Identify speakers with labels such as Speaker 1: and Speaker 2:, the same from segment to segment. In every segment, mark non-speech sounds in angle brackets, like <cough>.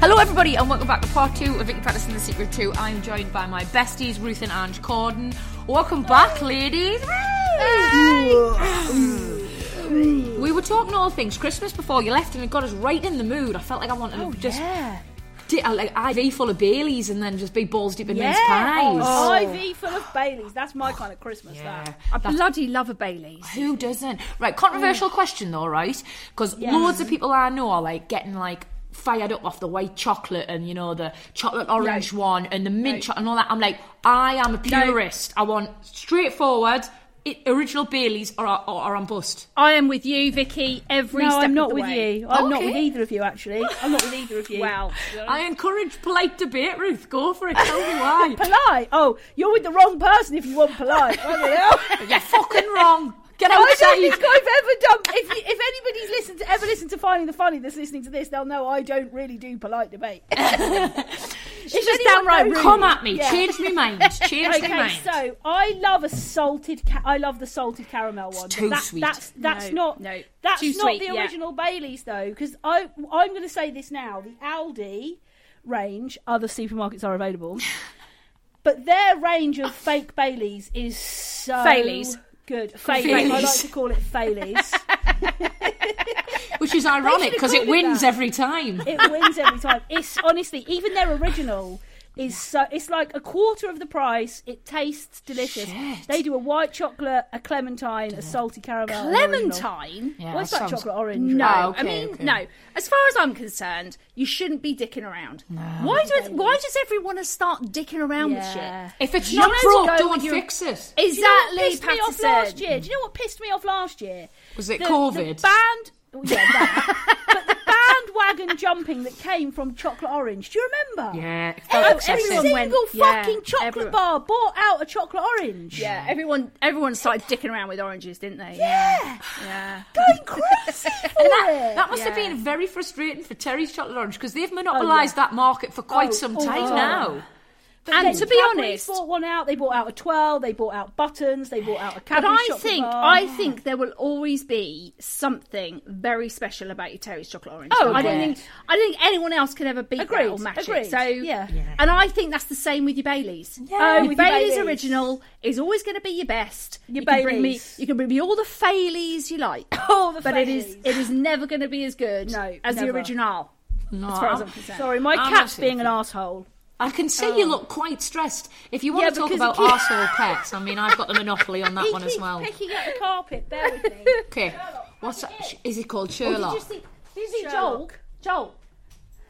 Speaker 1: Hello, everybody, and welcome back to part two of Vicky Pattison the Secret 2. I'm joined by my besties, Ruth and Ange Corden. Welcome back, ladies. we were talking all things Christmas before you left, and it got us right in the mood. I felt like I wanted to just di- uh, like IV full of Baileys and then just big balls deep in mince pies.
Speaker 2: Oh, IV full of Baileys. That's my kind of Christmas. That.
Speaker 1: I
Speaker 2: bloody love a Baileys.
Speaker 1: Who doesn't? Right, controversial question though, right? Because loads of people I know are like getting like fired up off the white chocolate and you know the chocolate orange one and the mint chocolate and all that. I'm like, I am a purist. I want straightforward. It, original Baileys or, or, or on bust.
Speaker 2: I am with you, Vicky. Every
Speaker 3: No,
Speaker 2: step
Speaker 3: I'm
Speaker 2: of
Speaker 3: not
Speaker 2: the
Speaker 3: with
Speaker 2: way.
Speaker 3: you. I'm not with either of you, actually. I'm not with either of you.
Speaker 2: Wow.
Speaker 1: I encourage polite debate, Ruth. Go for it. Tell me why. <laughs>
Speaker 3: Polite? Oh, you're with the wrong person if you want polite. <laughs>
Speaker 1: You're fucking wrong. Get
Speaker 3: I don't think I've ever done. If, you- if anybody's listened to Finding the Funny that's listening to this, they'll know I don't really do polite debate. <laughs>
Speaker 1: She's
Speaker 3: If
Speaker 1: just downright
Speaker 3: knows-
Speaker 1: Come at me.
Speaker 3: Yeah.
Speaker 1: Change my mind. <laughs> Change my
Speaker 3: Okay,
Speaker 1: mind.
Speaker 3: so I love a salted. Ca- I love the salted caramel one.
Speaker 1: too
Speaker 3: that-
Speaker 1: sweet.
Speaker 3: That's that's
Speaker 2: No,
Speaker 3: not.
Speaker 2: no,
Speaker 3: that's
Speaker 2: too
Speaker 3: not
Speaker 2: sweet,
Speaker 3: the
Speaker 2: yeah.
Speaker 3: original Baileys though, because I I'm going to say this now. The Aldi range, other supermarkets are available, <laughs> but their range of fake Baileys is so
Speaker 2: Baileys.
Speaker 3: good. Baileys. I like to call it Baileys.
Speaker 1: Which is ironic because it wins
Speaker 3: that.
Speaker 1: every time.
Speaker 3: it wins every time. It's honestly, even their original is so. It's like a quarter of the price. It tastes delicious.
Speaker 1: Shit.
Speaker 3: They do a white chocolate, a clementine, a salty caramel.
Speaker 2: Clementine?
Speaker 1: Yeah,
Speaker 3: What's
Speaker 1: that
Speaker 3: that
Speaker 1: sounds-
Speaker 3: chocolate orange?
Speaker 2: No,
Speaker 3: right?
Speaker 1: Okay,
Speaker 2: I mean
Speaker 1: okay.
Speaker 2: no. As far as I'm concerned, you shouldn't be dicking around. Why does Why does everyone start dicking around with shit?
Speaker 1: If it's
Speaker 2: You
Speaker 1: not broke, don't
Speaker 2: your-
Speaker 1: fix it.
Speaker 3: Do you know what
Speaker 2: Exactly,
Speaker 3: pissed me off
Speaker 2: Pattison.
Speaker 3: last year? Do you know what pissed me off last year?
Speaker 1: Was it
Speaker 3: The-
Speaker 1: COVID?
Speaker 3: The band, yeah, that. <laughs> but jumping that came from Chocolate Orange. Do you remember?
Speaker 1: Yeah, it
Speaker 3: Every,
Speaker 1: felt
Speaker 3: single
Speaker 2: went- yeah,
Speaker 3: fucking chocolate
Speaker 2: everyone-
Speaker 3: bar bought out a chocolate orange.
Speaker 2: Yeah, everyone everyone started dicking around with oranges, didn't they?
Speaker 3: Yeah.
Speaker 2: Yeah. <laughs>
Speaker 3: Going crazy <laughs> for
Speaker 1: And that,
Speaker 3: it.
Speaker 1: that must have been very frustrating for Terry's Chocolate Orange because they've monopolised oh, that market for quite
Speaker 3: Oh,
Speaker 1: some
Speaker 3: oh,
Speaker 1: time
Speaker 3: oh.
Speaker 1: now.
Speaker 3: But
Speaker 2: And to be honest-
Speaker 3: bought one out. They bought out a twirl. They bought out buttons. They bought out a
Speaker 2: But I think. I think there will always be something very special about your Terry's chocolate orange.
Speaker 3: Oh,
Speaker 2: I don't
Speaker 3: yeah.
Speaker 2: think I don't think anyone else can ever beat that or match
Speaker 3: agreed,
Speaker 2: it. So
Speaker 3: yeah. Yeah.
Speaker 2: and I think that's the same with your Baileys.
Speaker 3: Oh,
Speaker 2: your um,
Speaker 3: with your
Speaker 2: Baileys,
Speaker 3: Baileys.
Speaker 2: original is always going to be your best.
Speaker 3: Your
Speaker 2: you can bring me
Speaker 3: Baileys.
Speaker 2: you can bring me all the Faileys you like. <laughs>
Speaker 3: The
Speaker 2: but it is
Speaker 3: Baileys.
Speaker 2: it is never going to be as good
Speaker 3: No,
Speaker 2: as the original.
Speaker 1: No,
Speaker 2: As far as
Speaker 1: I'm
Speaker 2: concerned.
Speaker 3: Sorry, my
Speaker 1: I'm
Speaker 3: cat's being an asshole.
Speaker 1: I can see you oh. look quite stressed. If you want
Speaker 3: Yeah,
Speaker 1: to talk about
Speaker 3: he keeps-
Speaker 1: arsehole pets, I mean, I've got the monopoly on that
Speaker 3: he
Speaker 1: one as
Speaker 3: keeps
Speaker 1: well.
Speaker 3: picking at the carpet. Bear with me. <laughs>
Speaker 1: Okay, what's that? Is it called
Speaker 2: Oh,
Speaker 1: Sherlock?
Speaker 2: did you see, did you see Joel? Joel.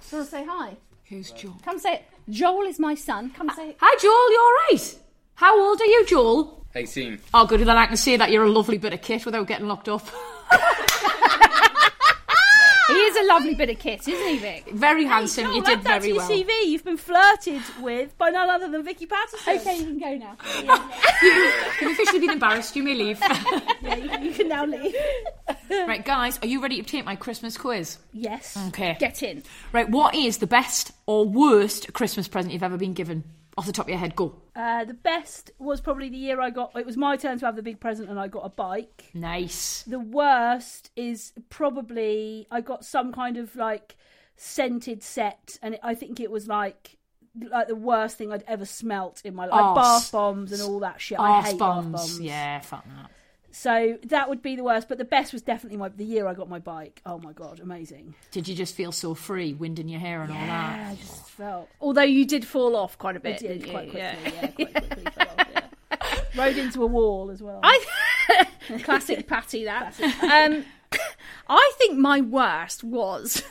Speaker 2: Do you want to say hi?
Speaker 1: Who's Joel?
Speaker 2: Come say it. Joel is my son. Come say it.
Speaker 1: Hi, Joel. You're all right? How old are you, Joel?
Speaker 4: 18.
Speaker 1: Oh, good. Then I can say that you're a lovely bit of kit without getting locked up. <laughs>
Speaker 2: He is a lovely bit of kit, isn't he, Vic?
Speaker 1: Very handsome.
Speaker 3: Joel,
Speaker 1: you did
Speaker 3: that
Speaker 1: very
Speaker 3: to your
Speaker 1: well.
Speaker 3: CV. You've been flirted with by none other than Vicky Pattison.
Speaker 2: Okay, you can go now. <laughs>
Speaker 1: You've officially been embarrassed. You may leave. <laughs>
Speaker 3: Yeah, you, you can now leave.
Speaker 1: right, guys, are you ready to take my Christmas quiz?
Speaker 3: Yes.
Speaker 1: Okay.
Speaker 2: Get in.
Speaker 1: Right, what is the best or worst Christmas present you've ever been given? Off the top of your head, go.
Speaker 3: Uh, the best was probably the year I got. It was my turn to have the big present, and I got a bike.
Speaker 1: Nice.
Speaker 3: The worst is probably I got some kind of like scented set, and it, I think it was like like the worst thing I'd ever smelt in my life.
Speaker 1: Arse.
Speaker 3: bath bombs and all that shit. I hate
Speaker 1: bombs.
Speaker 3: bath bombs.
Speaker 1: Yeah, fuck that.
Speaker 3: So that would be the worst. But the best was definitely my the year I got my bike. Oh my god, amazing.
Speaker 1: Did you just feel so free, wind in your hair and all that?
Speaker 3: Yeah, I just felt.
Speaker 2: Although you did fall off quite a bit.
Speaker 3: did quite quickly.
Speaker 2: Yeah.
Speaker 3: Yeah, quite quickly. fell off, yeah. <laughs> Rode into a wall as well.
Speaker 2: I <laughs> classic Patty that. Um, <laughs> I think my worst was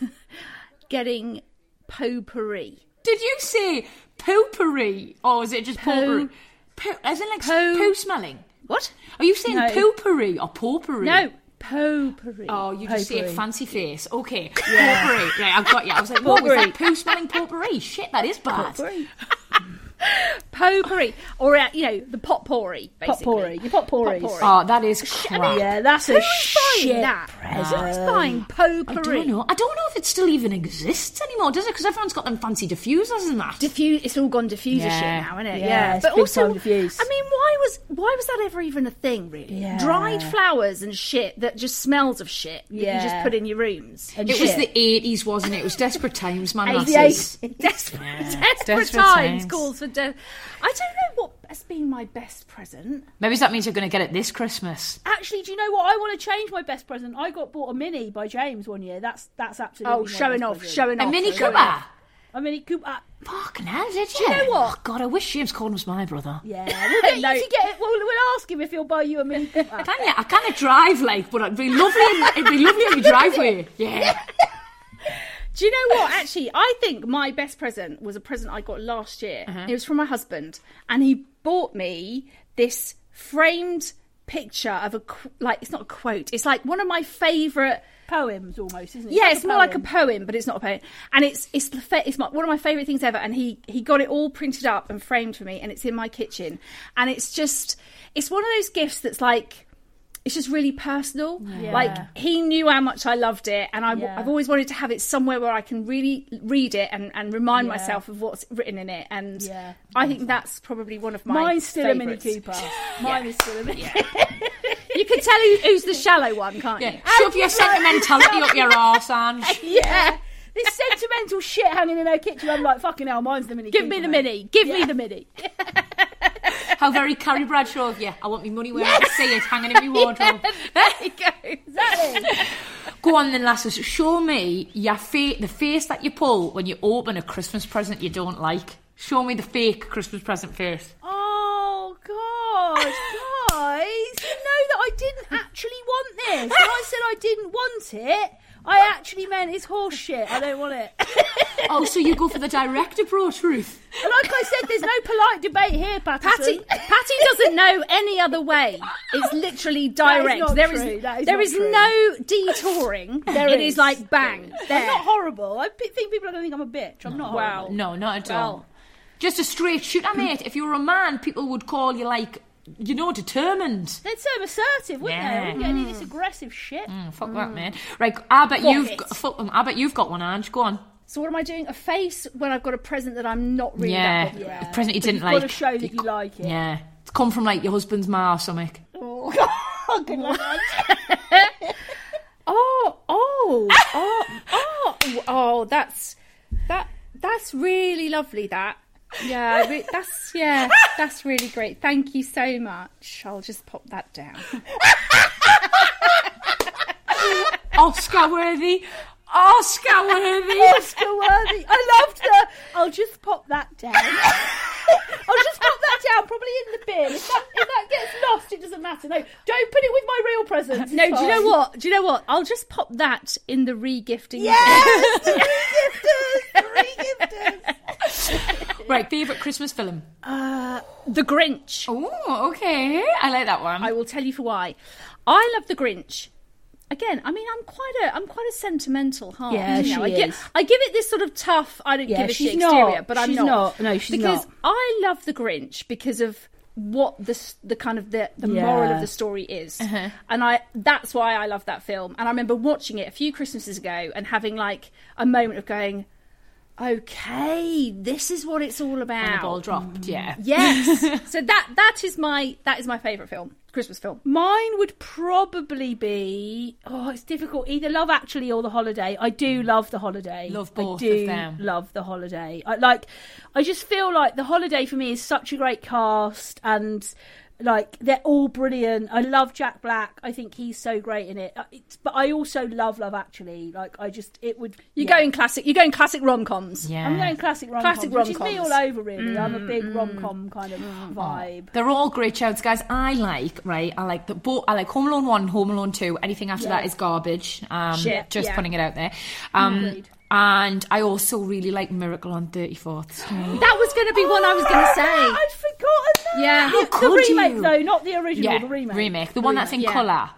Speaker 2: getting potpourri.
Speaker 1: Did you say poopery? Or is it just
Speaker 2: Po-
Speaker 1: potpourri? Po- as in like
Speaker 2: Po-
Speaker 1: poo smelling?
Speaker 2: What?
Speaker 1: Are you saying
Speaker 3: No.
Speaker 1: poopery or potpourri?
Speaker 2: No, potpourri.
Speaker 1: Oh, you just say it
Speaker 3: Potpourri.
Speaker 1: fancy face. Okay. Potpourri. Right, I've got you. I was like, what was that poo smelling potpourri? Shit, that is bad. <laughs> <laughs>
Speaker 2: potpourri, or uh, you know, the potpourri. Basically.
Speaker 3: potpourri. You potpourri.
Speaker 2: Potpourri.
Speaker 1: Oh, that is crap.
Speaker 3: Yeah, that's a
Speaker 2: Who's buying
Speaker 3: shit
Speaker 2: that?
Speaker 3: present.
Speaker 2: Who's buying
Speaker 1: I don't know. I don't know if it still even exists anymore, does it? Because everyone's got them fancy diffusers and that.
Speaker 2: Diffuse. It's all gone diffuser
Speaker 1: Yeah.
Speaker 2: shit now, isn't it?
Speaker 3: Yeah, it's
Speaker 2: but also,
Speaker 3: diffuse.
Speaker 2: I mean, why was why was that ever even a thing? Really,
Speaker 3: Yeah.
Speaker 2: dried flowers and shit that just smells of shit. that you just put in your rooms.
Speaker 3: And
Speaker 1: it was the 80s, wasn't it? It was desperate times, man.
Speaker 3: Eighty
Speaker 1: lasses.
Speaker 3: eight. <laughs>
Speaker 2: desperate, desperate,
Speaker 1: desperate
Speaker 2: times
Speaker 1: times.
Speaker 2: calls for death. I don't know what has been my best present.
Speaker 1: Maybe that means you're going to get it this Christmas.
Speaker 3: Actually, do you know what? I want to change my best present. I got bought a mini by James one year. That's that's absolutely.
Speaker 2: Oh, showing off,
Speaker 3: present.
Speaker 2: showing
Speaker 1: A
Speaker 2: off.
Speaker 1: A mini
Speaker 2: showing
Speaker 1: Cooper.
Speaker 2: off.
Speaker 3: A mini Cooper.
Speaker 1: Fucking hell, did
Speaker 2: you you? know what?
Speaker 1: Oh, God, I wish James Corden was my brother.
Speaker 3: Yeah, <laughs> we'll get
Speaker 2: No.
Speaker 3: you to get it. We'll, we'll ask him if he'll buy you a mini Cooper.
Speaker 1: Can you? I can't drive, like, but it'd be lovely. In, it'd be lovely in your driveway. <laughs> Yeah.
Speaker 2: Do you know what? <laughs> Actually, I think my best present was a present I got last year.
Speaker 1: Uh-huh.
Speaker 2: It was from my husband, and he bought me this framed picture of a like it's not a quote. It's like one of my favourite.
Speaker 3: Poems almost, isn't it?
Speaker 2: Yeah,
Speaker 3: like
Speaker 2: it's more like a poem, but it's not a poem. And it's it's the fa- it's my, one of my favourite things ever. And he he got it all printed up and framed for me, and it's in my kitchen. And it's just it's one of those gifts that's like. It's just really personal.
Speaker 3: Yeah.
Speaker 2: Like he knew how much I loved it, and I,
Speaker 3: Yeah.
Speaker 2: have always wanted to have it somewhere where I can really read it and, and remind
Speaker 3: Yeah.
Speaker 2: myself of what's written in it. And
Speaker 3: Yeah.
Speaker 2: I think that's probably one of my.
Speaker 3: Mine's still
Speaker 2: favourites.
Speaker 3: a Mini Cooper. <laughs> Mine is still a Mini.
Speaker 2: You can tell who, who's the shallow one, can't
Speaker 1: yeah.
Speaker 2: you?
Speaker 1: Shove your sentimentality up your arse, Ange. <laughs>
Speaker 3: Yeah. This sentimental shit hanging in her kitchen. I'm like, fucking hell, mine's the Mini
Speaker 2: Give me the mini. Give me the mini. <laughs>
Speaker 1: How very Carrie Bradshaw of you. I want my money where I can see it hanging in my <laughs> wardrobe.
Speaker 2: there you go.
Speaker 3: Exactly.
Speaker 1: Go on then, lasses. Show me your fa- the face that you pull when you open a Christmas present you don't like. Show me the fake Christmas present face.
Speaker 3: Oh God, guys! You know that I didn't actually want this. When I said I didn't want it, I actually meant it's horse shit. I don't want it. <laughs>
Speaker 1: Oh, so you go for the direct approach, Ruth?
Speaker 3: And like I said, there's no polite debate here, Pattison.
Speaker 2: Patty, Patty doesn't know any other way. It's literally <laughs>
Speaker 3: That is
Speaker 2: direct.
Speaker 3: not
Speaker 2: There is
Speaker 3: true. That is
Speaker 2: there
Speaker 3: not
Speaker 2: is
Speaker 3: true.
Speaker 2: no detouring. <laughs>
Speaker 3: There
Speaker 2: it
Speaker 3: is.
Speaker 2: is like bang.
Speaker 3: I'm not horrible. I p- think people are going to think I'm a bitch. I'm not
Speaker 2: Wow.
Speaker 3: horrible.
Speaker 1: No, not at
Speaker 2: Well-
Speaker 1: all. Just a straight shooter, mate. If you were a man, people would call you like, you know, determined.
Speaker 3: They'd say I'm assertive, wouldn't
Speaker 1: Yeah.
Speaker 3: they? Wouldn't get any of this aggressive shit.
Speaker 1: Mm, fuck that, mate. Right, I bet
Speaker 2: Fuck
Speaker 1: you've
Speaker 2: it.
Speaker 1: got, fuck them. I bet you've got one, Ange. Go on.
Speaker 2: So what am I doing? A face when I've got a present that I'm not really
Speaker 1: yeah,
Speaker 2: that bothered
Speaker 1: a present you
Speaker 3: But
Speaker 1: didn't
Speaker 3: you've
Speaker 1: like.
Speaker 3: got to show that you like it.
Speaker 1: Yeah, it's come from like your husband's ma or something.
Speaker 3: Oh, <laughs> good luck. <laughs>
Speaker 2: Oh, oh, oh, oh, oh, that's that. That's really lovely. That. Yeah, that's yeah, that's really great. Thank you so much. I'll just pop that down.
Speaker 1: Oscar worthy. Oscar worthy.
Speaker 3: Oscar worthy. I loved her. I'll just pop that down. <laughs> I'll just pop that down, probably in the bin. If that, if that gets lost, it doesn't matter. No, don't put it with my real presents.
Speaker 2: No, do you know what? Do you know what? I'll just pop that in the re-gifting.
Speaker 3: Yes, the <laughs> re-gifters, the re-gifters. <laughs> <laughs>
Speaker 1: Right, favourite Christmas film.
Speaker 2: Uh, the Grinch.
Speaker 1: Oh, okay. I like that one.
Speaker 2: I will tell you for why. I love the Grinch. Again, I mean, I'm quite a, I'm quite a sentimental heart.
Speaker 3: Yeah,
Speaker 2: you know.
Speaker 3: she
Speaker 2: I give,
Speaker 3: is.
Speaker 2: I give it this sort of tough. I don't
Speaker 3: Yeah,
Speaker 2: give a
Speaker 3: she's
Speaker 2: shit
Speaker 3: not.
Speaker 2: exterior, but I'm
Speaker 3: She's
Speaker 2: not.
Speaker 3: not. No, she's
Speaker 2: because
Speaker 3: not.
Speaker 2: I love the Grinch because of what the the kind of the the moral of the story is, uh-huh. and I that's why I love that film. And I remember watching it a few Christmases ago and having like a moment of going, okay, this is what it's all about.
Speaker 1: And the ball dropped. Mm. Yeah.
Speaker 2: Yes. <laughs> so that that is my that is my favourite film, Christmas film.
Speaker 3: Mine would probably be oh, it's difficult. Either Love Actually or The Holiday. I do mm. love The Holiday.
Speaker 1: Love
Speaker 3: I
Speaker 1: both
Speaker 3: do
Speaker 1: of them.
Speaker 3: Love The Holiday. I like. I just feel like The Holiday for me is such a great cast and. Like they're all brilliant. I love Jack Black. I think he's so great in it. Uh, It's, but I also love Love Actually. Like I just, it would.
Speaker 2: You
Speaker 3: yeah.
Speaker 2: go in classic. You're going classic rom coms.
Speaker 1: Yeah.
Speaker 3: I'm going classic rom coms.
Speaker 2: Classic
Speaker 3: which is me all over. Really, I'm a big rom com kind of vibe.
Speaker 1: They're all great shows, guys. I like right. I like the bo- I like Home Alone one, Home Alone two. Anything after
Speaker 3: Yeah.
Speaker 1: that is garbage. Um,
Speaker 3: Shit,
Speaker 1: just
Speaker 3: yeah.
Speaker 1: putting it out there. Um,
Speaker 3: Agreed.
Speaker 1: and I also really like Miracle on Thirty Fourth Street. <gasps> <gasps>
Speaker 2: That was going to be one I was going <gasps> to say.
Speaker 3: I'd forgotten that.
Speaker 2: Yeah. How
Speaker 3: the
Speaker 1: could
Speaker 3: remake
Speaker 1: you?
Speaker 3: though, not the original.
Speaker 1: Yeah,
Speaker 3: the remake.
Speaker 1: the one that's in
Speaker 2: Yeah.
Speaker 1: colour.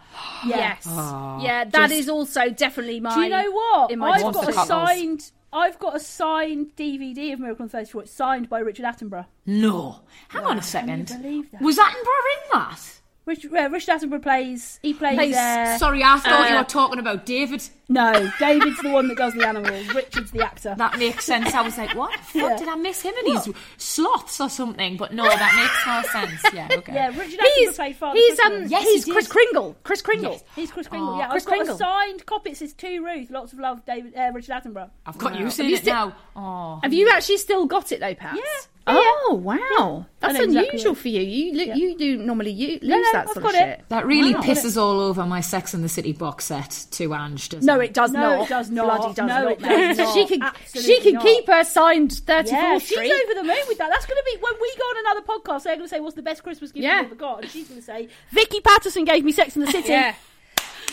Speaker 2: Yes.
Speaker 1: Oh,
Speaker 2: yeah, that is
Speaker 1: just-
Speaker 2: also definitely my.
Speaker 3: Do you know what? I've got a
Speaker 1: couples.
Speaker 3: signed. I've got a signed DVD of Miracle on 34. It's signed by Richard Attenborough.
Speaker 1: No, hang on a second.
Speaker 3: believe that?
Speaker 1: Was Attenborough in that?
Speaker 3: Rich, uh, Richard Attenborough plays. He plays.
Speaker 2: Plays-
Speaker 3: uh,
Speaker 1: Sorry, I thought you
Speaker 2: Uh,
Speaker 1: were talking about David.
Speaker 3: no, David's the one that does the animals. Richard's the actor.
Speaker 1: That makes sense. I was like, what? the
Speaker 3: Yeah.
Speaker 1: Did I miss him in his sloths or something? But no, that makes more sense. Yeah, <laughs> okay.
Speaker 3: yeah, Richard Attenborough
Speaker 2: He's
Speaker 3: played Father
Speaker 2: he's um
Speaker 1: Yes,
Speaker 2: he's
Speaker 1: he
Speaker 2: Chris
Speaker 1: did.
Speaker 2: Kringle. Kris Kringle.
Speaker 1: Yes.
Speaker 3: He's Kris Kringle.
Speaker 2: Oh,
Speaker 3: yeah,
Speaker 2: Chris
Speaker 3: I've got
Speaker 2: Kringle.
Speaker 3: a signed copy. It says to Ruth. Lots of love, David. Uh, Richard Attenborough.
Speaker 1: I've got you
Speaker 2: Have
Speaker 1: seeing
Speaker 2: you
Speaker 1: it
Speaker 2: sti-
Speaker 1: now. Oh,
Speaker 2: Have you actually still got it though, Pat?
Speaker 3: Yeah.
Speaker 2: Oh wow, that's
Speaker 3: know exactly
Speaker 2: unusual for you. You lo-
Speaker 3: Yeah.
Speaker 2: you do normally you lose
Speaker 3: no,
Speaker 2: that
Speaker 3: I've
Speaker 2: sort
Speaker 3: got
Speaker 2: of
Speaker 3: it.
Speaker 2: shit.
Speaker 1: That really
Speaker 2: Wow.
Speaker 1: pisses all over my Sex and the City box set to Ange, doesn't
Speaker 2: No,
Speaker 1: it?
Speaker 2: it does
Speaker 3: No,
Speaker 2: not.
Speaker 3: it does not.
Speaker 2: Bloody does
Speaker 3: No,
Speaker 2: not.
Speaker 3: it does not.
Speaker 2: She can
Speaker 3: Absolutely
Speaker 2: she can
Speaker 3: not.
Speaker 2: keep her signed thirty
Speaker 3: Yeah, she's over the moon with that. That's going to be when we go on another podcast. They're going to say, "What's the best Christmas gift
Speaker 2: Yeah.
Speaker 3: you've ever got?" And she's going to say, "Vicky Pattison gave me Sex and the <laughs> City."
Speaker 2: Yeah.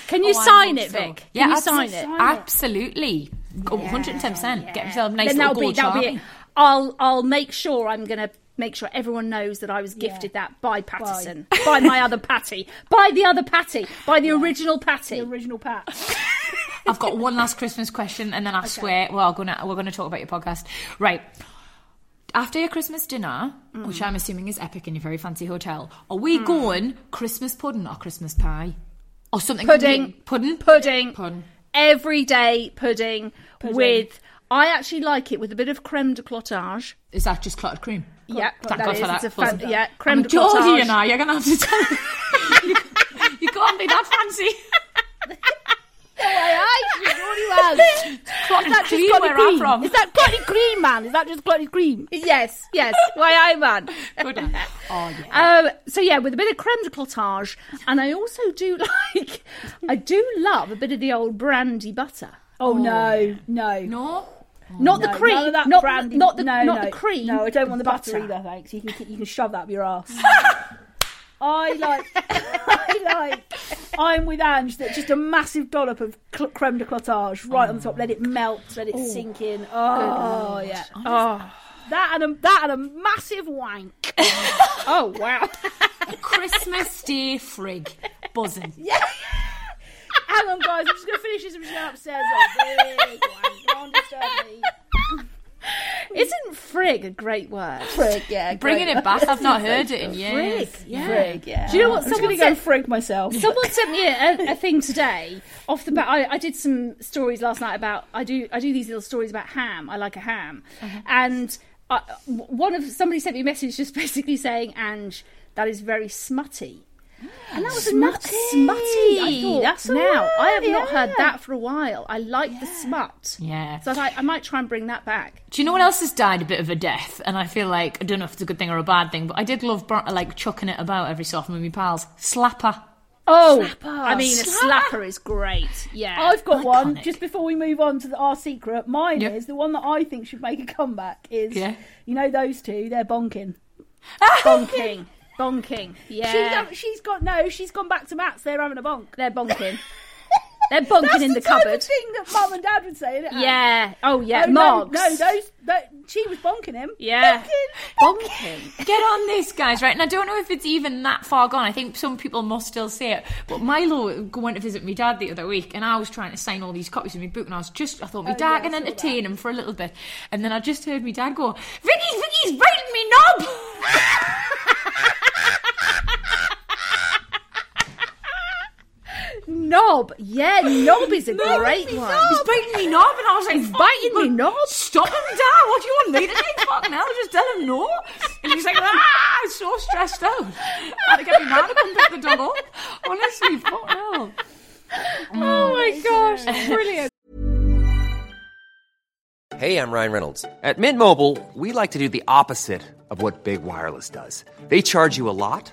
Speaker 2: Can you
Speaker 1: Oh,
Speaker 2: sign it,
Speaker 1: so.
Speaker 2: Vic?
Speaker 1: Yeah,
Speaker 2: Can you
Speaker 1: abso-
Speaker 2: sign it?
Speaker 1: Absolutely. Oh, One hundred and ten percent. Get yourself a nice
Speaker 2: then
Speaker 1: little
Speaker 2: that'll be
Speaker 1: gold
Speaker 2: that'll be it. I'll I'll make sure I'm gonna make sure everyone knows that I was gifted that by Pattison, by my other Patty, by the other Patty, by the original Patty.
Speaker 3: The original Pat. <laughs>
Speaker 1: I've got one last Christmas question, and then I swear, well, gonna, we're going to talk about your podcast. Right. After your Christmas dinner,
Speaker 2: Mm.
Speaker 1: which I'm assuming is epic in your very fancy hotel, are we going Christmas pudding or Christmas pie? Or something
Speaker 2: Pudding.
Speaker 1: complete- Pudding?
Speaker 2: pudding,
Speaker 1: Pudding.
Speaker 2: everyday pudding, with. I actually like it with a bit of creme de clottage.
Speaker 1: Is that just clotted cream?
Speaker 2: Yeah,
Speaker 1: Thank God
Speaker 2: is.
Speaker 1: for that.
Speaker 2: It's a fan- yeah, creme
Speaker 1: I'm
Speaker 2: de
Speaker 1: Geordie,
Speaker 2: clottage.
Speaker 1: you know. You're going to have to tell me. you, <laughs> you can't be that fancy. Clotted <laughs>
Speaker 3: That's just
Speaker 1: cream
Speaker 3: clotted
Speaker 1: where
Speaker 3: cream.
Speaker 1: I'm from.
Speaker 3: Is that clotted cream, man? Is that just clotted cream?
Speaker 2: Yes, yes. Why I man. <laughs>
Speaker 1: Pudding. Oh, yeah.
Speaker 2: Um, so yeah, with a bit of creme de clottage, and I also do like, I do love a bit of the old brandy butter.
Speaker 3: Oh, no, no,
Speaker 1: No?
Speaker 2: Oh, not
Speaker 3: No,
Speaker 2: the cream,
Speaker 3: none of that
Speaker 2: not
Speaker 3: brandy.
Speaker 2: not the
Speaker 3: no,
Speaker 2: not
Speaker 3: no.
Speaker 2: the cream.
Speaker 3: No, I don't want the butter,
Speaker 2: butter.
Speaker 3: either. Thanks. You can you can shove that up your ass. <laughs> I like. I like. I'm with Ange. That just a massive dollop of cl- creme de clottage right on the top. Let it melt. Let it sink in. Oh yeah.
Speaker 2: Oh,
Speaker 3: That and a that and a massive wank. <laughs>
Speaker 2: oh wow. <laughs>
Speaker 1: Christmas Day frig. Buzzing.
Speaker 3: Hang on, guys. I'm just going to finish this and just go upstairs. Like, big wank. Don't disturb me.
Speaker 2: Isn't frig a great word?
Speaker 3: Frig, yeah.
Speaker 1: Bringing it back. I've not heard it in years.
Speaker 2: Frig, yeah.
Speaker 3: Frig, yeah.
Speaker 2: Do you know what
Speaker 3: I'm just
Speaker 2: someone
Speaker 3: going to go frig myself.
Speaker 2: Someone sent me a, a thing today off the bat. I, I did some stories last night about I do I do these little stories about ham. I like a ham, uh-huh. and I, one of somebody sent me a message just <laughs> basically saying, "Ange, that is very smutty." And that was
Speaker 3: Smutty.
Speaker 2: smutty. I thought,
Speaker 3: That's
Speaker 2: now I have not heard that for a while. I like the smut.
Speaker 1: Yeah.
Speaker 2: So I, I might try and bring that back.
Speaker 1: Do you know what else has died a bit of a death? And I feel like I don't know if it's a good thing or a bad thing, but I did love like chucking it about every so often with my pals. Slapper.
Speaker 2: Oh,
Speaker 3: Slapper.
Speaker 2: I mean, a slapper is great. Yeah,
Speaker 3: I've got one. Just before we move on to the, our secret, mine
Speaker 1: Yeah.
Speaker 3: is the one that I think should make a comeback. Is
Speaker 1: Yeah.
Speaker 3: you know those two? They're bonking. <laughs>
Speaker 2: bonking, bonking. Yeah,
Speaker 3: don't- she's got no. She's gone back to Matt's. They're having a bonk.
Speaker 2: they're bonking. <laughs> They're bonking
Speaker 3: That's
Speaker 2: in
Speaker 3: the,
Speaker 2: the,
Speaker 3: type
Speaker 2: cupboard.
Speaker 3: of thing that Mum and Dad would say. Isn't it?
Speaker 2: Yeah. Oh yeah.
Speaker 3: Oh, no,
Speaker 2: Mogs.
Speaker 3: no, those. That, she was bonking him.
Speaker 2: Yeah.
Speaker 3: Bonking.
Speaker 2: Bonking. <laughs>
Speaker 1: Get on this, guys, right? And I don't know if it's even that far gone. I think some people must still say it. But Milo went to visit my dad the other week, and I was trying to sign all these copies of my book, and I was just, I thought my
Speaker 3: Oh,
Speaker 1: dad
Speaker 3: yeah,
Speaker 1: can
Speaker 3: I saw
Speaker 1: entertain him for a little bit. And then I just heard my dad go, Vicky, Vicky's biting me knob! <laughs>
Speaker 2: Knob. Yeah, knob is a <laughs> great one.
Speaker 1: He's biting me knob, and I was like,
Speaker 2: He's biting me knob.
Speaker 1: stop him, Dad. What do you want me to do? Fucking hell, just tell him no. And he's like, ah, I'm so stressed out. I had to get my mum to come pick the dog up. Honestly, fuck hell.
Speaker 3: Oh my gosh, brilliant.
Speaker 5: Hey, I'm Ryan Reynolds.
Speaker 6: At Mint Mobile, we like to do the opposite of what Big Wireless does. They charge you a lot,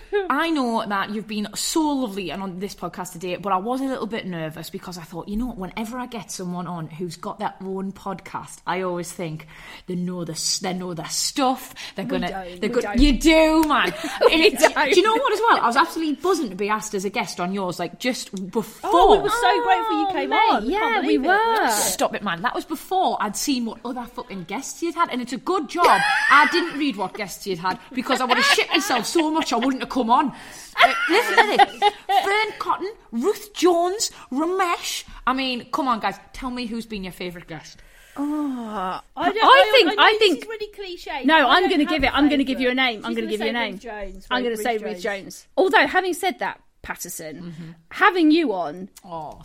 Speaker 1: I know that you've been so lovely and on this podcast today, but I was a little bit nervous because I thought, you know, whenever I get someone on who's got their own podcast, I always think they know the they know their stuff. They're gonna, they're
Speaker 3: we
Speaker 1: good.
Speaker 3: don't.
Speaker 1: You do, man. <laughs> It's-
Speaker 3: don't.
Speaker 1: you know what? As well, I was absolutely buzzing to be asked as a guest on yours, like just before.
Speaker 3: Oh, it was so grateful you oh, came
Speaker 1: mate,
Speaker 3: on.
Speaker 1: Yeah, we
Speaker 3: believe it.
Speaker 1: were. Stop it, man. That was before I'd seen what other fucking guests you'd had, and it's a good job. <laughs> I didn't read what guests you'd had because I would have shit myself so much I wouldn't have come on. Uh, listen to this: Fearne Cotton, Ruth Jones, Romesh. I mean, come on, guys. Tell me who's been your favourite guest.
Speaker 3: I, don't,
Speaker 2: I think-
Speaker 3: know
Speaker 2: I
Speaker 3: this
Speaker 2: think-
Speaker 3: is really cliche.
Speaker 2: No,
Speaker 3: I
Speaker 2: I'm going to give it. I'm going to give you a name. I'm going to give you a name.
Speaker 3: Ruth Jones,
Speaker 2: I'm going to say
Speaker 3: Ruth
Speaker 2: Ruth
Speaker 3: Jones.
Speaker 2: Jones. Although, having said that, Pattison, having you on,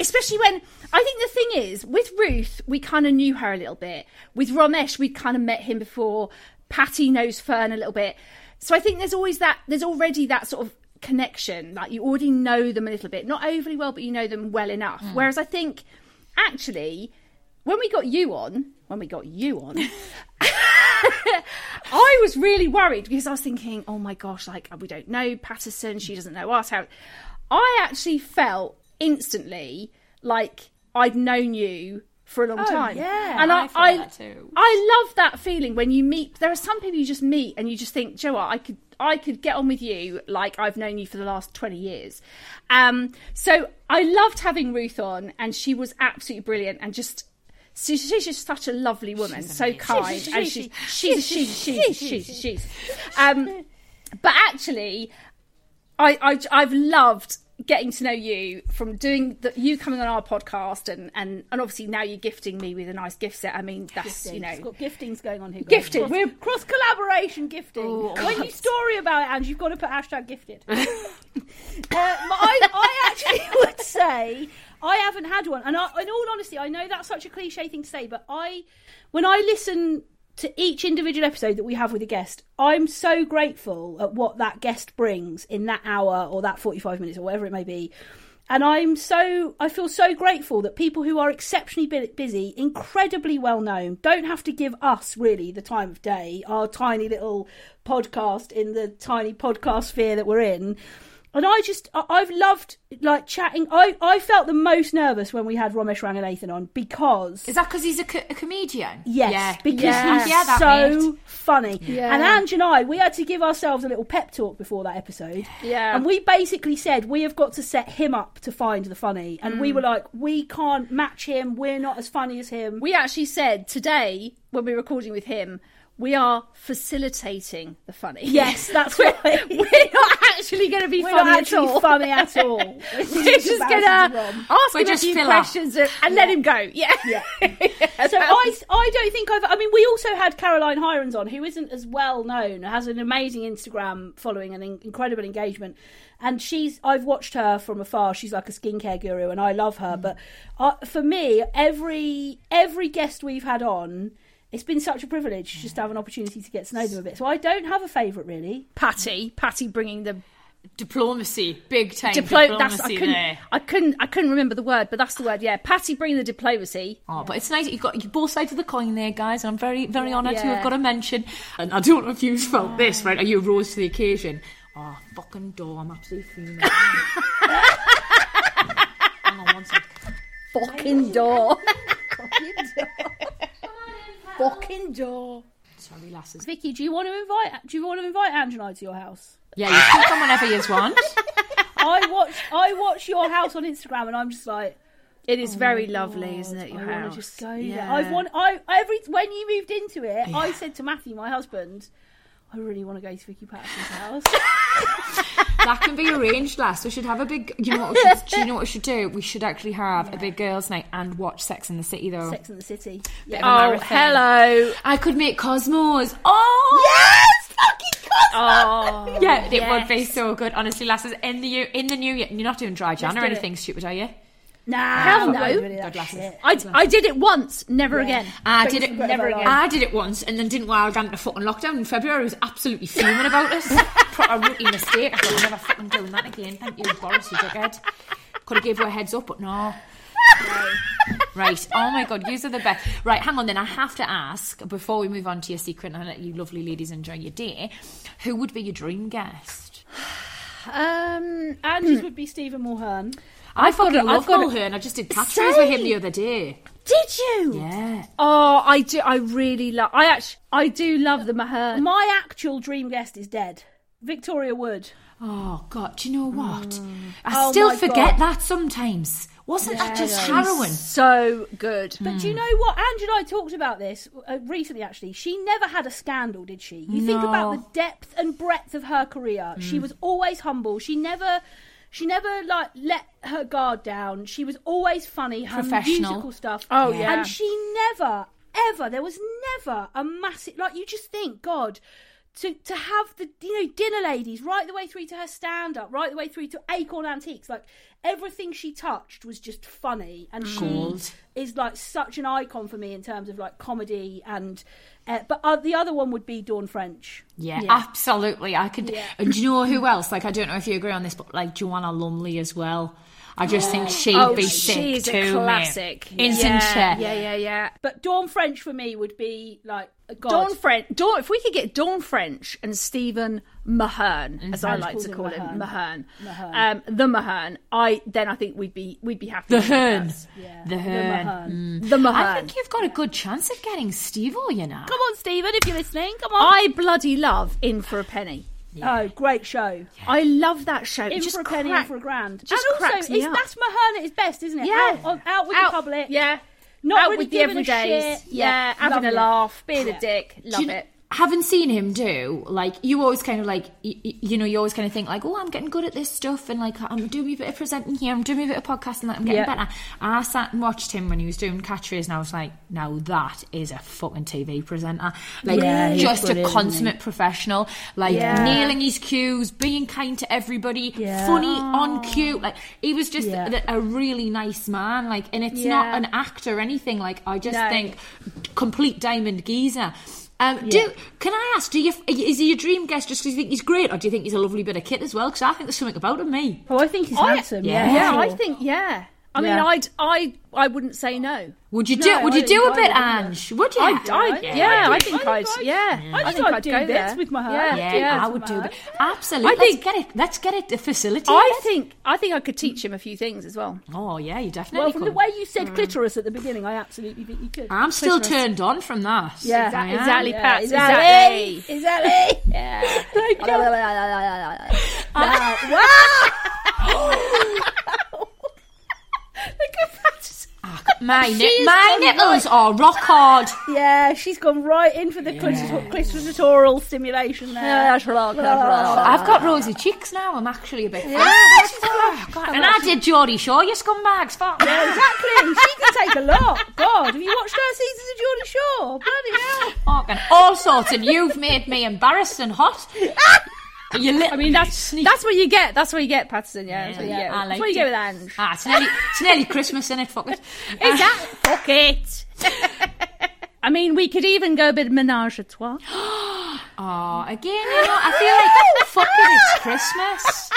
Speaker 2: especially when I think the thing is with Ruth, we kind of knew her a little bit. With Romesh, we kind of met him before. Patty knows Fern a little bit, so I think there's always that. There's already that sort of connection. Like you already know them a little bit, not overly well, but you know them well enough. Mm. Whereas I think actually when we got you on, when we got you on, <laughs> I was really worried because I was thinking, oh my gosh, like we don't know Pattison, she doesn't know us. How I actually felt instantly like I'd known you for a long time.
Speaker 3: yeah,
Speaker 2: and I,
Speaker 1: I
Speaker 2: I,
Speaker 1: that too.
Speaker 2: I love that feeling when you meet. There are some people you just meet and you just think, Joe, I could, I could get on with you like I've known you for the last twenty years. Um, so I loved having Ruth on, and she was absolutely brilliant and just. she- She's just such a lovely woman, so kind,
Speaker 3: She-
Speaker 2: and
Speaker 3: she-
Speaker 2: she's she's she's she's she's she's. Um, but actually, I, I I've loved getting to know you from doing the, you coming on our podcast and, and and obviously now you're gifting me with a nice gift set. I mean that's you know
Speaker 3: It's got giftings going on here. guys.
Speaker 2: Gifted.
Speaker 3: Cross,
Speaker 2: We're-
Speaker 3: cross collaboration gifting. when you story about it, and you've got to put hashtag gifted. <laughs> uh, I, I actually <laughs> would say I haven't had one, and I, in all honesty, I know that's such a cliche thing to say, but I, when I listen to each individual episode that we have with a guest, I'm so grateful at what that guest brings in that hour or that 45 minutes or whatever it may be. And I'm so, I feel so grateful that people who are exceptionally busy, incredibly well known, don't have to give us really the time of day, our tiny little podcast in the tiny podcast sphere that we're in. And I just, I- I've loved like chatting. I, I felt the most nervous when we had Romesh Ranganathan on because
Speaker 1: Is that because he's a, co- a comedian?
Speaker 3: Yes,
Speaker 1: yeah.
Speaker 3: because
Speaker 1: yeah.
Speaker 3: he's
Speaker 1: yeah, that
Speaker 3: so
Speaker 1: mate.
Speaker 3: funny.
Speaker 2: Yeah.
Speaker 3: And Ange and I, we had to give ourselves a little pep talk before that episode.
Speaker 2: Yeah.
Speaker 3: And we basically said we have got to set him up to find the funny. And
Speaker 2: Mm.
Speaker 3: we were like, we can't match him. We're not as funny as him.
Speaker 2: we actually said today when we were recording with him we are facilitating the funny.
Speaker 3: yes, <laughs> that's
Speaker 2: we're,
Speaker 3: right. <laughs>
Speaker 2: we're not actually going to be
Speaker 3: We're
Speaker 2: funny
Speaker 3: not
Speaker 2: at all.
Speaker 3: funny at <laughs> all.
Speaker 2: We're just going to ask
Speaker 1: We're
Speaker 2: him a few
Speaker 1: filler.
Speaker 2: questions and, and let him go. Yeah.
Speaker 3: Yeah. so I, I don't think I've. I mean, we also had Caroline Hirons on, who isn't as well known, has an amazing Instagram following and in- incredible engagement, and she's. I've watched her from afar. She's like a skincare guru, and I love her. But uh, for me, every every guest we've had on. It's been such a privilege just to have an opportunity to get to know them a bit. So I don't have a favourite really.
Speaker 2: Patty, Patty bringing the
Speaker 1: Diplomacy, big time
Speaker 2: diplo- that's,
Speaker 1: diplomacy
Speaker 2: I couldn't,
Speaker 1: there.
Speaker 2: I couldn't, I couldn't remember the word, but that's the word. Yeah, Patty bringing the diplomacy.
Speaker 1: Oh, but it's nice that you've got you both sides of the coin there, guys. And I'm very, very honoured to have got a mention. And I don't know if you've felt this, right? Are you rose to the occasion? Oh, fucking door, I'm absolutely feeling it. <laughs> Hang on one sec.
Speaker 3: Fucking door. <laughs> Fucking door.
Speaker 1: Sorry, lasses.
Speaker 3: Vicky, do you want to invite? Do you want to invite Ange and I to your house?
Speaker 1: Yeah, you can come whenever you want. <laughs>
Speaker 3: I watch I watch your house on Instagram and I'm just like
Speaker 2: It is
Speaker 3: oh
Speaker 2: very lovely,
Speaker 3: God,
Speaker 2: isn't it? Your
Speaker 3: I
Speaker 2: house.
Speaker 3: just go
Speaker 2: Yeah.
Speaker 3: there. I've want I every when you moved into it, I said to Matthew, my husband, I really want to go to Vicky Pattison's house. <laughs>
Speaker 1: that can be arranged, lass. We should have a big. You know what? We should, do you know what we should do? We should actually have a big girls' night and watch Sex in the City, though.
Speaker 3: Sex in the City.
Speaker 1: Bit
Speaker 3: Yeah.
Speaker 1: of a
Speaker 2: Oh,
Speaker 1: marathon.
Speaker 2: hello.
Speaker 1: I could make Cosmos. Oh
Speaker 2: Yes, fucking Cosmos.
Speaker 3: Oh,
Speaker 1: Yeah, it would be so good. Honestly, lasses, in the year, in the new year, you're not doing dry Jan
Speaker 3: Let's
Speaker 1: or
Speaker 3: do it.
Speaker 1: anything stupid, are you?
Speaker 3: Nah,
Speaker 2: Hell no.
Speaker 3: not doing that
Speaker 1: God bless us.
Speaker 3: shit.
Speaker 2: I, I did it once, never again.
Speaker 1: I
Speaker 3: But
Speaker 1: did it.
Speaker 2: never again.
Speaker 1: I did it once and then didn't while down to fucking lockdown in February. I was absolutely fuming about it. <laughs> Proper rookie mistake. I thought I'm never fucking doing that again. Thank you, Boris, you dickhead. Could have gave you a heads up, but no. <laughs> right. Oh my god, you are the best. Right, hang on then. I have to ask before we move on to your secret and I let you lovely ladies enjoy your day. Who would be your dream guest? <sighs>
Speaker 2: Um,
Speaker 3: Angie's would be Stephen Mulhern.
Speaker 1: I fucking
Speaker 2: got a-
Speaker 1: love
Speaker 2: I've got a-
Speaker 1: Mulhern. I just did catchphrase with him the other day.
Speaker 2: did you?
Speaker 1: Yeah.
Speaker 2: Oh, I do. I really love. I actually, I do love the Mahern.
Speaker 3: My actual dream guest is dead. Victoria Wood.
Speaker 1: Oh God, do you know what? I
Speaker 3: Oh
Speaker 1: still forget
Speaker 3: God.
Speaker 1: that sometimes. Wasn't that just
Speaker 3: She's
Speaker 1: harrowing?
Speaker 2: So good.
Speaker 3: But do you know what? Angie and I talked about this uh, recently, actually. She never had a scandal, did she? You think about the depth and breadth of her career. She was always humble. She never. She never like let her guard down. She was always funny. Her
Speaker 1: Professional.
Speaker 3: musical stuff.
Speaker 2: Oh, Yeah. yeah.
Speaker 3: and she never, ever. There was never a massive like. You just think, God, to to have the you know dinner ladies right the way through to her stand up, right the way through to Acorn Antiques. Like everything she touched was just funny, and
Speaker 1: Gold.
Speaker 3: she is like such an icon for me in terms of like comedy and. Uh, but uh, the other one would be Dawn French.
Speaker 1: Yeah, absolutely. I could.
Speaker 3: Yeah.
Speaker 1: And do you know who else? Like, I don't know if you agree on this, but like Joanna Lumley as well. I just think she'd
Speaker 2: Oh,
Speaker 1: be sick
Speaker 2: she's
Speaker 1: too,
Speaker 2: a
Speaker 1: mate.
Speaker 2: classic.
Speaker 1: Isn't
Speaker 2: yeah,
Speaker 1: she?
Speaker 2: Yeah, yeah, yeah.
Speaker 3: But Dawn French for me would be like a god.
Speaker 2: Dawn French. Dawn. If we could get Dawn French and Stephen Mahern, as I like to call him,
Speaker 3: Mahern.
Speaker 2: Mahern, um, the Mahern. I then I think we'd be we'd be happy.
Speaker 1: The
Speaker 2: with
Speaker 1: Hearn.
Speaker 2: that.
Speaker 1: The Hearn.
Speaker 2: The Mahern.
Speaker 1: I think you've got a good chance of getting Steve you know.
Speaker 3: Come on, Stephen, if you're listening, come on.
Speaker 2: I bloody love In for a Penny.
Speaker 3: Oh, great show.
Speaker 2: I love that show.
Speaker 3: In
Speaker 2: it just
Speaker 3: for a penny,
Speaker 2: crack-
Speaker 3: in for a grand.
Speaker 2: just
Speaker 3: and also,
Speaker 2: cracks me
Speaker 3: it's,
Speaker 2: up.
Speaker 3: that's Mahern at his best, isn't it?
Speaker 2: Yeah.
Speaker 3: Out, on- out with
Speaker 2: Out-
Speaker 3: the public.
Speaker 2: Yeah.
Speaker 3: Not
Speaker 2: Out
Speaker 3: really
Speaker 2: with the
Speaker 3: giving a
Speaker 2: everydays.
Speaker 3: shit.
Speaker 2: Yeah, having a laugh, being
Speaker 3: Yeah.
Speaker 2: a dick. Love
Speaker 1: you-
Speaker 2: it.
Speaker 1: Having seen him do, like, you always kind of like, you, you know, you always kind of think like, oh, I'm getting good at this stuff, and like, I'm doing a bit of presenting here, I'm doing a bit of podcasting, like, I'm getting
Speaker 3: Yeah.
Speaker 1: better. I sat and watched him when he was doing catchphrase, and I was like, now that is a fucking TV presenter, like,
Speaker 3: Yeah,
Speaker 1: just a consummate professional, like
Speaker 3: Yeah.
Speaker 1: nailing his cues, being kind to everybody, funny on cue, like, he was just a, a really nice man, like, and it's not an actor or anything, like, I just
Speaker 3: No.
Speaker 1: think complete diamond geezer. Um,
Speaker 3: Yeah.
Speaker 1: do can I ask? Do you is he your dream guest just because you think he's great, or do you think he's a lovely bit of kit as well? Because I think there's something about him. Me,
Speaker 3: Oh, I think he's
Speaker 2: I-
Speaker 3: handsome.
Speaker 1: yeah.
Speaker 3: Yeah,
Speaker 2: Yeah,
Speaker 3: sure.
Speaker 2: I think yeah. I mean,
Speaker 3: Yeah.
Speaker 2: I'd I I wouldn't say no.
Speaker 1: would you
Speaker 3: No,
Speaker 1: do? Would you do
Speaker 3: think
Speaker 1: a
Speaker 3: I
Speaker 1: bit,
Speaker 3: would,
Speaker 1: Ange? Would you?
Speaker 2: I'd, I'd,
Speaker 3: yeah,
Speaker 2: yeah,
Speaker 3: I
Speaker 2: I
Speaker 3: think-
Speaker 2: think
Speaker 3: I
Speaker 2: I'd,
Speaker 3: I'd-
Speaker 2: yeah,
Speaker 3: I think I'd do
Speaker 2: go
Speaker 3: bits
Speaker 2: there.
Speaker 3: with my heart.
Speaker 2: Yeah,
Speaker 1: yeah,
Speaker 2: yeah.
Speaker 1: I would do
Speaker 3: Mahern.
Speaker 1: that. Absolutely.
Speaker 2: I think-
Speaker 1: let's get it. Let's get it. The facility.
Speaker 2: I think I think I could teach him a few things as well.
Speaker 1: Oh yeah, you definitely.
Speaker 3: Well, from the way you said hmm. clitoris at the beginning, I absolutely think you could.
Speaker 1: I'm still
Speaker 2: Clitoris.
Speaker 1: turned on from that.
Speaker 3: Yeah.
Speaker 2: Exactly, Pat.
Speaker 3: exactly.
Speaker 2: Exactly.
Speaker 3: Exactly. <laughs>
Speaker 2: Yeah. <laughs>
Speaker 1: My ni- my nipples are rock hard.
Speaker 3: Yeah, she's gone right in for the clitor- clitoral stimulation there. Ah.
Speaker 1: I've got rosy cheeks now. I'm actually a bit. Yeah, and I did Geordie Shore, you scumbags. Fuck.
Speaker 3: Yeah, exactly. She can take a lot. God, have you watched her seasons of Geordie Shore? Bloody hell.
Speaker 1: Fucking all sorts, and you've made me embarrassed and hot. <laughs> Little,
Speaker 2: I mean, that's that's what you get. That's what you get, Pattison. Yeah, that's what you
Speaker 1: Yeah,
Speaker 2: get.
Speaker 1: I
Speaker 3: That's what you get with Ange.
Speaker 1: Ah, it's nearly, it's nearly Christmas, isn't it? Fuck it. <laughs>
Speaker 2: Is that fuck it? <laughs> I mean, we could even go a bit menage a trois. <gasps>
Speaker 1: Oh, again, you know, I feel like, <laughs> fuck it, it's Christmas.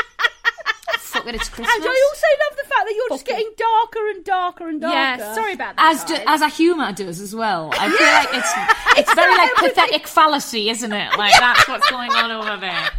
Speaker 1: fuck it, it's Christmas.
Speaker 3: And I also love the fact that you're just getting darker and darker and darker.
Speaker 2: Yeah, sorry about that.
Speaker 1: as do, as a humour does as well. I feel like it's it's very like pathetic fallacy, isn't it? Like that's what's going on over there.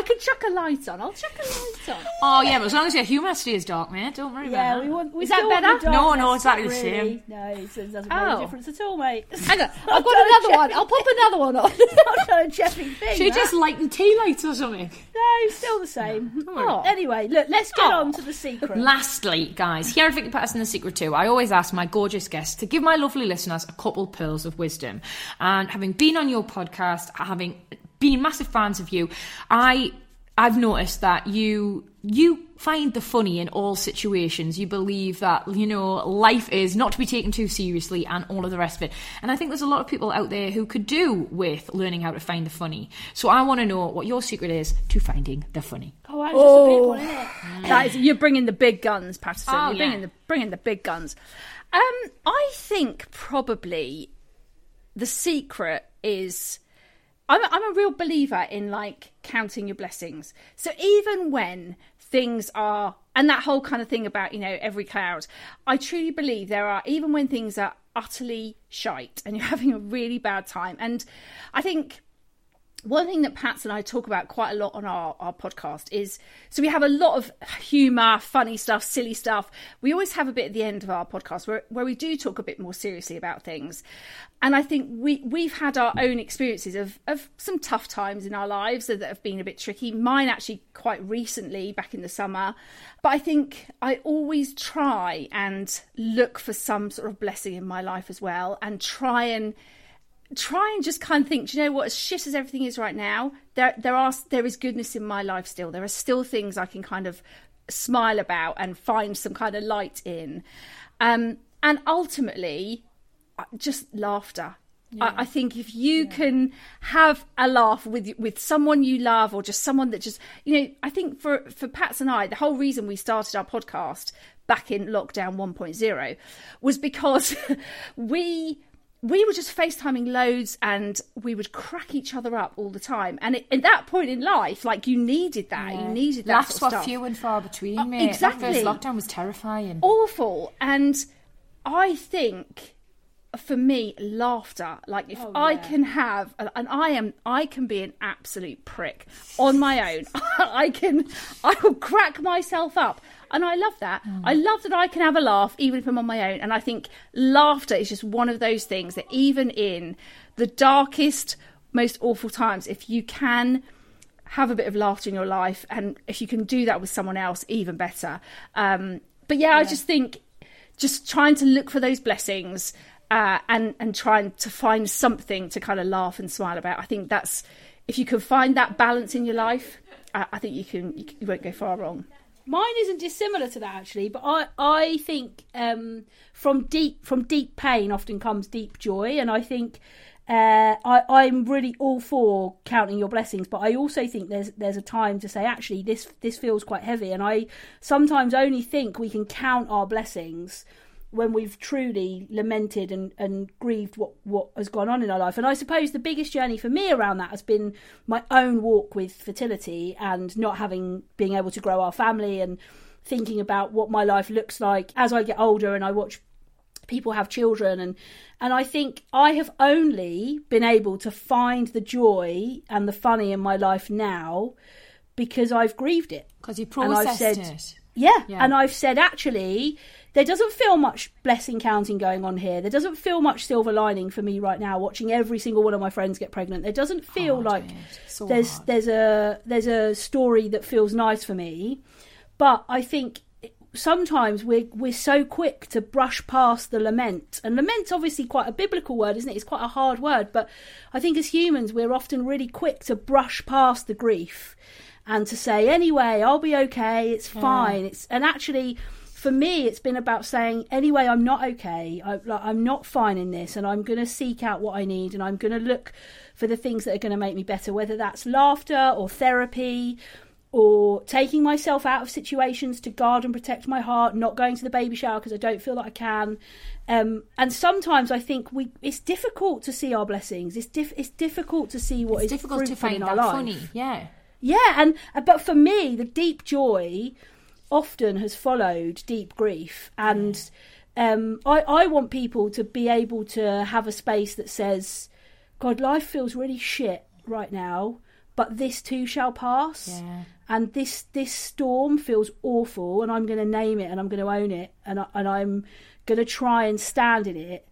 Speaker 2: I can chuck a light on. I'll chuck a light on.
Speaker 1: Oh yeah, but as long as your humidity is dark, mate, don't worry
Speaker 2: Yeah,
Speaker 1: about
Speaker 2: we
Speaker 1: that.
Speaker 2: want. We
Speaker 1: Is that better? No, no, it's exactly
Speaker 2: not
Speaker 1: the same.
Speaker 2: No, it doesn't make
Speaker 7: Oh.
Speaker 2: a difference at all, mate.
Speaker 7: Hang on, <laughs> I've got another one. I'll pop another one on. <laughs>
Speaker 2: It's not a Jeffy thing.
Speaker 1: Should
Speaker 2: that.
Speaker 1: just lighten tea lights or something?
Speaker 2: No, still the same. Oh. Anyway, look, let's get
Speaker 1: Oh.
Speaker 2: on to the secret.
Speaker 1: Lastly, guys, here at Vicky Pattison The Secret too, I always ask my gorgeous guests to give my lovely listeners a couple pearls of wisdom. And having been on your podcast, having been massive fans of you, I I've noticed that you you find the funny in all situations. You believe that, you know, life is not to be taken too seriously and all of the rest of it. And I think there's a lot of people out there who could do with learning how to find the funny. So I want to know what your secret is to finding the funny.
Speaker 2: Oh, that's just a big one, isn't it? That is, you're bringing the big guns, Pattison.
Speaker 1: Oh,
Speaker 2: you're bringing
Speaker 1: yeah.
Speaker 2: the bringing the big guns. Um, I think probably the secret is. I'm a, I'm a real believer in like counting your blessings. So even when things are, and that whole kind of thing about you know every cloud, I truly believe there are even when things are utterly shite and you're <laughs> having a really bad time. And I think one thing that Pats and I talk about quite a lot on our, our podcast is so we have a lot of humour, funny stuff, silly stuff. We always have a bit at the end of our podcast where, where we do talk a bit more seriously about things. And I think we, we've had our own experiences of, of some tough times in our lives that have been a bit tricky. Mine actually quite recently, back in the summer. But I think I always try and look for some sort of blessing in my life as well and try and try and just kind of think, do you know what? As shit as everything is right now, there there are there is goodness in my life still. There are still things I can kind of smile about and find some kind of light in, um, and ultimately, uh, just laughter. I, I think if you can have a laugh with with someone you love or just someone that just you know, I think for for Pats and I, the whole reason we started our podcast back in lockdown 1.0 was because <laughs> we we were just FaceTiming loads and we would crack each other up all the time. And it, at that point in life, like you needed that. You needed that.
Speaker 1: Laughs
Speaker 2: sort of
Speaker 1: were few and far between,
Speaker 2: Uh,
Speaker 1: mate.
Speaker 2: exactly.
Speaker 1: That first lockdown was terrifying.
Speaker 2: Awful. And I think for me, laughter, like if I can have, and I am, I can be an absolute prick on my own. <laughs> I can, I will crack myself up. And I love that. I love that I can have a laugh even if I'm on my own. And I think laughter is just one of those things that even in the darkest, most awful times, if you can have a bit of laughter in your life and if you can do that with someone else, even better. Um, but yeah, I just think just trying to look for those blessings uh, and and trying to find something to kind of laugh and smile about. I think that's if you can find that balance in your life, I, I think you can you, you won't go far wrong.
Speaker 3: Mine isn't dissimilar to that actually, but I I think um, from deep from deep pain often comes deep joy, and I think uh, I I'm really all for counting your blessings, but I also think there's there's a time to say actually this this feels quite heavy, and I sometimes only think we can count our blessings when we've truly lamented and, and grieved what, what has gone on in our life. And I suppose the biggest journey for me around that has been my own walk with fertility and not having being able to grow our family and thinking about what my life looks like as I get older and I watch people have children and and I think I have only been able to find the joy and the funny in my life now because I've grieved it.
Speaker 1: Because you processed
Speaker 3: said-
Speaker 1: it.
Speaker 3: Yeah.
Speaker 1: Yeah.
Speaker 3: And I've said actually, there doesn't feel much blessing counting going on here. There doesn't feel much silver lining for me right now watching every single one of my friends get pregnant. There doesn't feel
Speaker 1: Hard,
Speaker 3: like.
Speaker 1: So
Speaker 3: there's
Speaker 1: hard.
Speaker 3: there's a there's a story that feels nice for me. But I think sometimes we're we're so quick to brush past the lament. And lament's obviously quite a biblical word, isn't it? It's quite a hard word, but I think as humans we're often really quick to brush past the grief and to say anyway i'll be okay it's fine it's and actually for me it's been about saying anyway i'm not okay I, like, i'm not fine in this and i'm going to seek out what i need and i'm going to look for the things that are going to make me better whether that's laughter or therapy or taking myself out of situations to guard and protect my heart not going to the baby shower because i don't feel that i can um, and sometimes i think we it's difficult to see our blessings it's, diff, it's difficult to see what
Speaker 1: It's
Speaker 3: is
Speaker 1: difficult to find
Speaker 3: in our life.
Speaker 1: funny. Yeah.
Speaker 3: Yeah, and uh, but for me, the deep joy often has followed deep grief, and um, I I want people to be able to have a space that says, "God, life feels really shit right now." but this too shall pass.
Speaker 1: Yeah.
Speaker 3: And this this storm feels awful, and I'm going to name it, and I'm going to own it, and I, and I'm going to try and stand in it.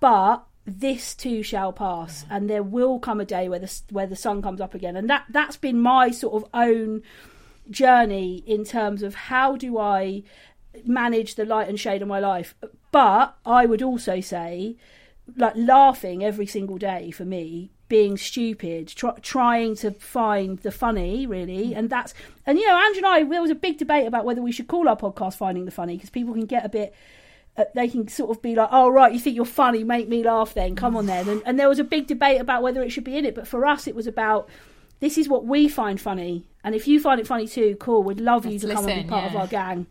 Speaker 3: But this too shall pass, and there will come a day where the where the sun comes up again, and that that's been my sort of own journey in terms of how do I manage the light and shade of my life. But I would also say, like laughing every single day for me, being stupid, try, trying to find the funny, really, and that's and you know, Andrew and I, there was a big debate about whether we should call our podcast "Finding the Funny" because people can get a bit. Uh, they can sort of be like, "Oh right, you think you're funny? Make me laugh, then come on then." And, and there was a big debate about whether it should be in it, but for us, it was about this is what we find funny, and if you find it funny too, cool. We'd love you
Speaker 1: Let's
Speaker 3: to come and be part of our gang.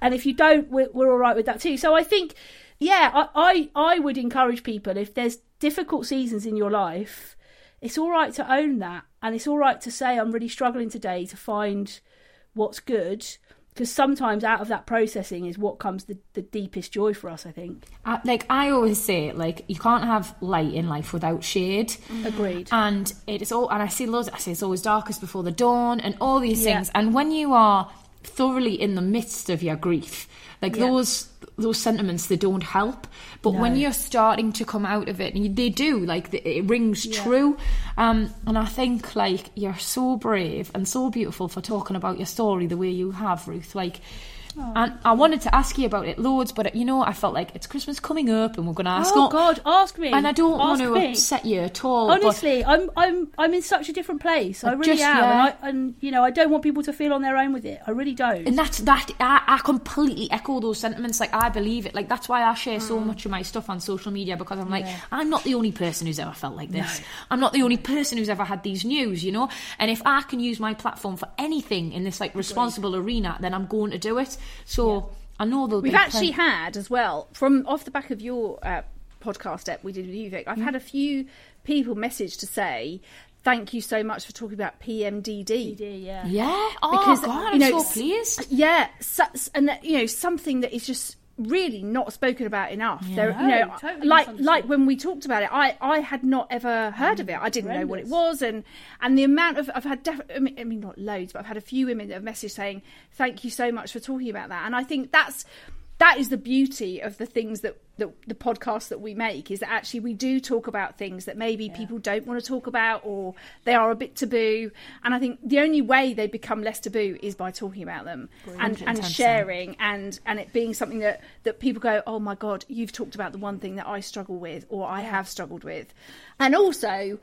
Speaker 3: And if you don't, we're, we're all right with that too. So I think, yeah, I, I I would encourage people if there's difficult seasons in your life, it's all right to own that, and it's all right to say I'm really struggling today to find what's good. Because sometimes out of that processing is what comes the, the deepest joy for us, I think.
Speaker 1: I, like I always say, like you can't have light in life without shade. Mm.
Speaker 3: Agreed.
Speaker 1: And it is all, and I see loads. I say it's always darkest before the dawn, and all these
Speaker 3: Yeah.
Speaker 1: things. And when you are thoroughly in the midst of your grief, like
Speaker 3: Yeah.
Speaker 1: those those sentiments, they don't help. But when you're starting to come out of it, and you, they do, like the, it rings true. Um, and I think like you're so brave and so beautiful for talking about your story the way you have, Ruth. Like. And I wanted to ask you about it loads, but you know, I felt like it's Christmas coming up, and we're going to ask.
Speaker 3: oh God, ask me.
Speaker 1: and I don't want to
Speaker 3: me.
Speaker 1: upset you at all.
Speaker 3: Honestly, I'm I'm I'm in such a different place. I really
Speaker 1: just-
Speaker 3: am,
Speaker 1: yeah.
Speaker 3: and, I, and you know, I don't want people to feel on their own with it. I really don't.
Speaker 1: and that's that. I, I completely echo those sentiments. Like I believe it. Like that's why I share so mm. much of my stuff on social media because I'm like, I'm not the only person who's ever felt like this. I'm not the only person who's ever had these news. You know. And if I can use my platform for anything in this like responsible arena, then I'm going to do it. So I know there'll
Speaker 2: We've
Speaker 1: be
Speaker 2: actually
Speaker 1: plen-
Speaker 2: had as well from off the back of your uh, podcast ep we did with you, Vic. I've had a few people message to say thank you so much for talking about PMDD.
Speaker 3: yeah.
Speaker 1: Yeah. Oh
Speaker 2: Because,
Speaker 1: God,
Speaker 2: you
Speaker 1: I'm
Speaker 2: know,
Speaker 1: so pleased.
Speaker 2: Yeah, so, and that, you know something that is just really not spoken about enough. There, you know,
Speaker 3: totally
Speaker 2: like like when we talked about it, I I had not ever heard of it. I didn't know what it was, and and the amount of I've had def- I, mean, I mean not loads, but I've had a few women that have messaged saying thank you so much for talking about that, and I think that's that is the beauty of the things that, that the podcast that we make is that actually we do talk about things that maybe people don't want to talk about or they are a bit taboo. And i think the only way they become less taboo is by talking about them and, and sharing and and it being something that that people go oh my god you've talked about the one thing that i struggle with or i have struggled with. And also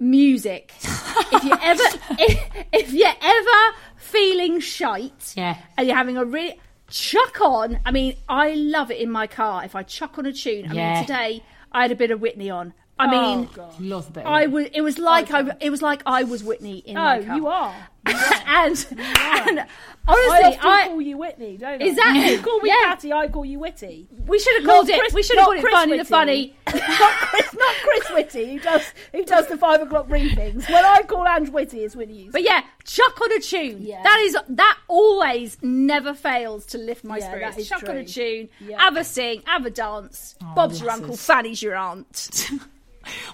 Speaker 2: music. If you're ever <laughs> if, if you're ever feeling shite
Speaker 1: Yeah.
Speaker 2: and you're having a really chuck on. I mean, I love it in my car if I chuck on a tune. I
Speaker 1: Yeah.
Speaker 2: mean, today I had a bit of Whitney on. I
Speaker 3: Oh,
Speaker 2: mean,
Speaker 1: Love a bit.
Speaker 2: I was. It was like I. It was like I was Whitney in my
Speaker 3: Oh,
Speaker 2: car.
Speaker 3: you are. <laughs>
Speaker 2: and, and honestly,
Speaker 3: often
Speaker 2: I,
Speaker 3: call you Whitney, don't I?
Speaker 2: Exactly.
Speaker 3: You call me
Speaker 2: Yeah.
Speaker 3: Patty, I call you Whitty.
Speaker 2: we should have
Speaker 3: Not
Speaker 2: called it.
Speaker 3: Chris-
Speaker 2: we should have
Speaker 3: not
Speaker 2: called it
Speaker 3: Chris
Speaker 2: funny the funny. <laughs>
Speaker 3: not Chris, not Chris Whitty, who does who does the five o'clock briefings. When I call Ange Whitty, it's Whitty.
Speaker 2: But yeah, chuck on a tune.
Speaker 3: Yeah.
Speaker 2: That is that always never fails to lift my
Speaker 3: Yeah,
Speaker 2: spirits. chuck on a tune,
Speaker 3: Yeah.
Speaker 2: have a sing, have a dance. Oh, Bob's your uncle. Fanny's your aunt. <laughs>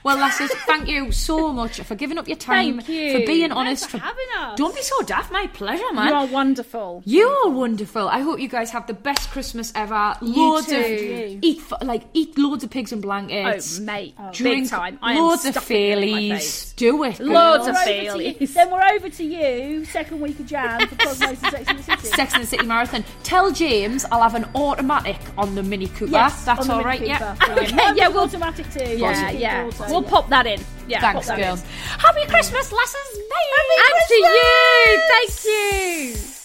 Speaker 1: Well, lasses, thank you so much for giving up your time,
Speaker 2: Thank you.
Speaker 1: for being honest,
Speaker 3: for having us.
Speaker 1: Don't be so daft. My pleasure, man.
Speaker 2: You are wonderful.
Speaker 1: You are wonderful. I hope you guys have the best Christmas ever. loads
Speaker 2: too.
Speaker 1: of eat like eat loads of pigs and blankets.
Speaker 2: Oh, mate,
Speaker 1: drink
Speaker 2: big time. I am
Speaker 1: loads of
Speaker 2: stuffing it in my
Speaker 1: Baileys.
Speaker 2: face.
Speaker 1: Do it.
Speaker 2: Loads of
Speaker 3: to. Then we're over to you, second week of Jan for Cosmos and Sex and the City.
Speaker 1: Sex and the City Marathon. Tell James I'll have an automatic on the Mini Cooper.
Speaker 3: Yes,
Speaker 1: That's
Speaker 3: Mini
Speaker 1: right. Yeah.
Speaker 3: Cooper. <laughs>
Speaker 2: Yeah, yeah, we'll-
Speaker 3: automatic too.
Speaker 2: Yeah,
Speaker 3: Positive
Speaker 2: yeah. We'll pop that in. Yeah,
Speaker 1: Thanks,
Speaker 2: pop that in.
Speaker 1: girls. Happy Christmas, lasses. Bye.
Speaker 2: And to you. Thank you.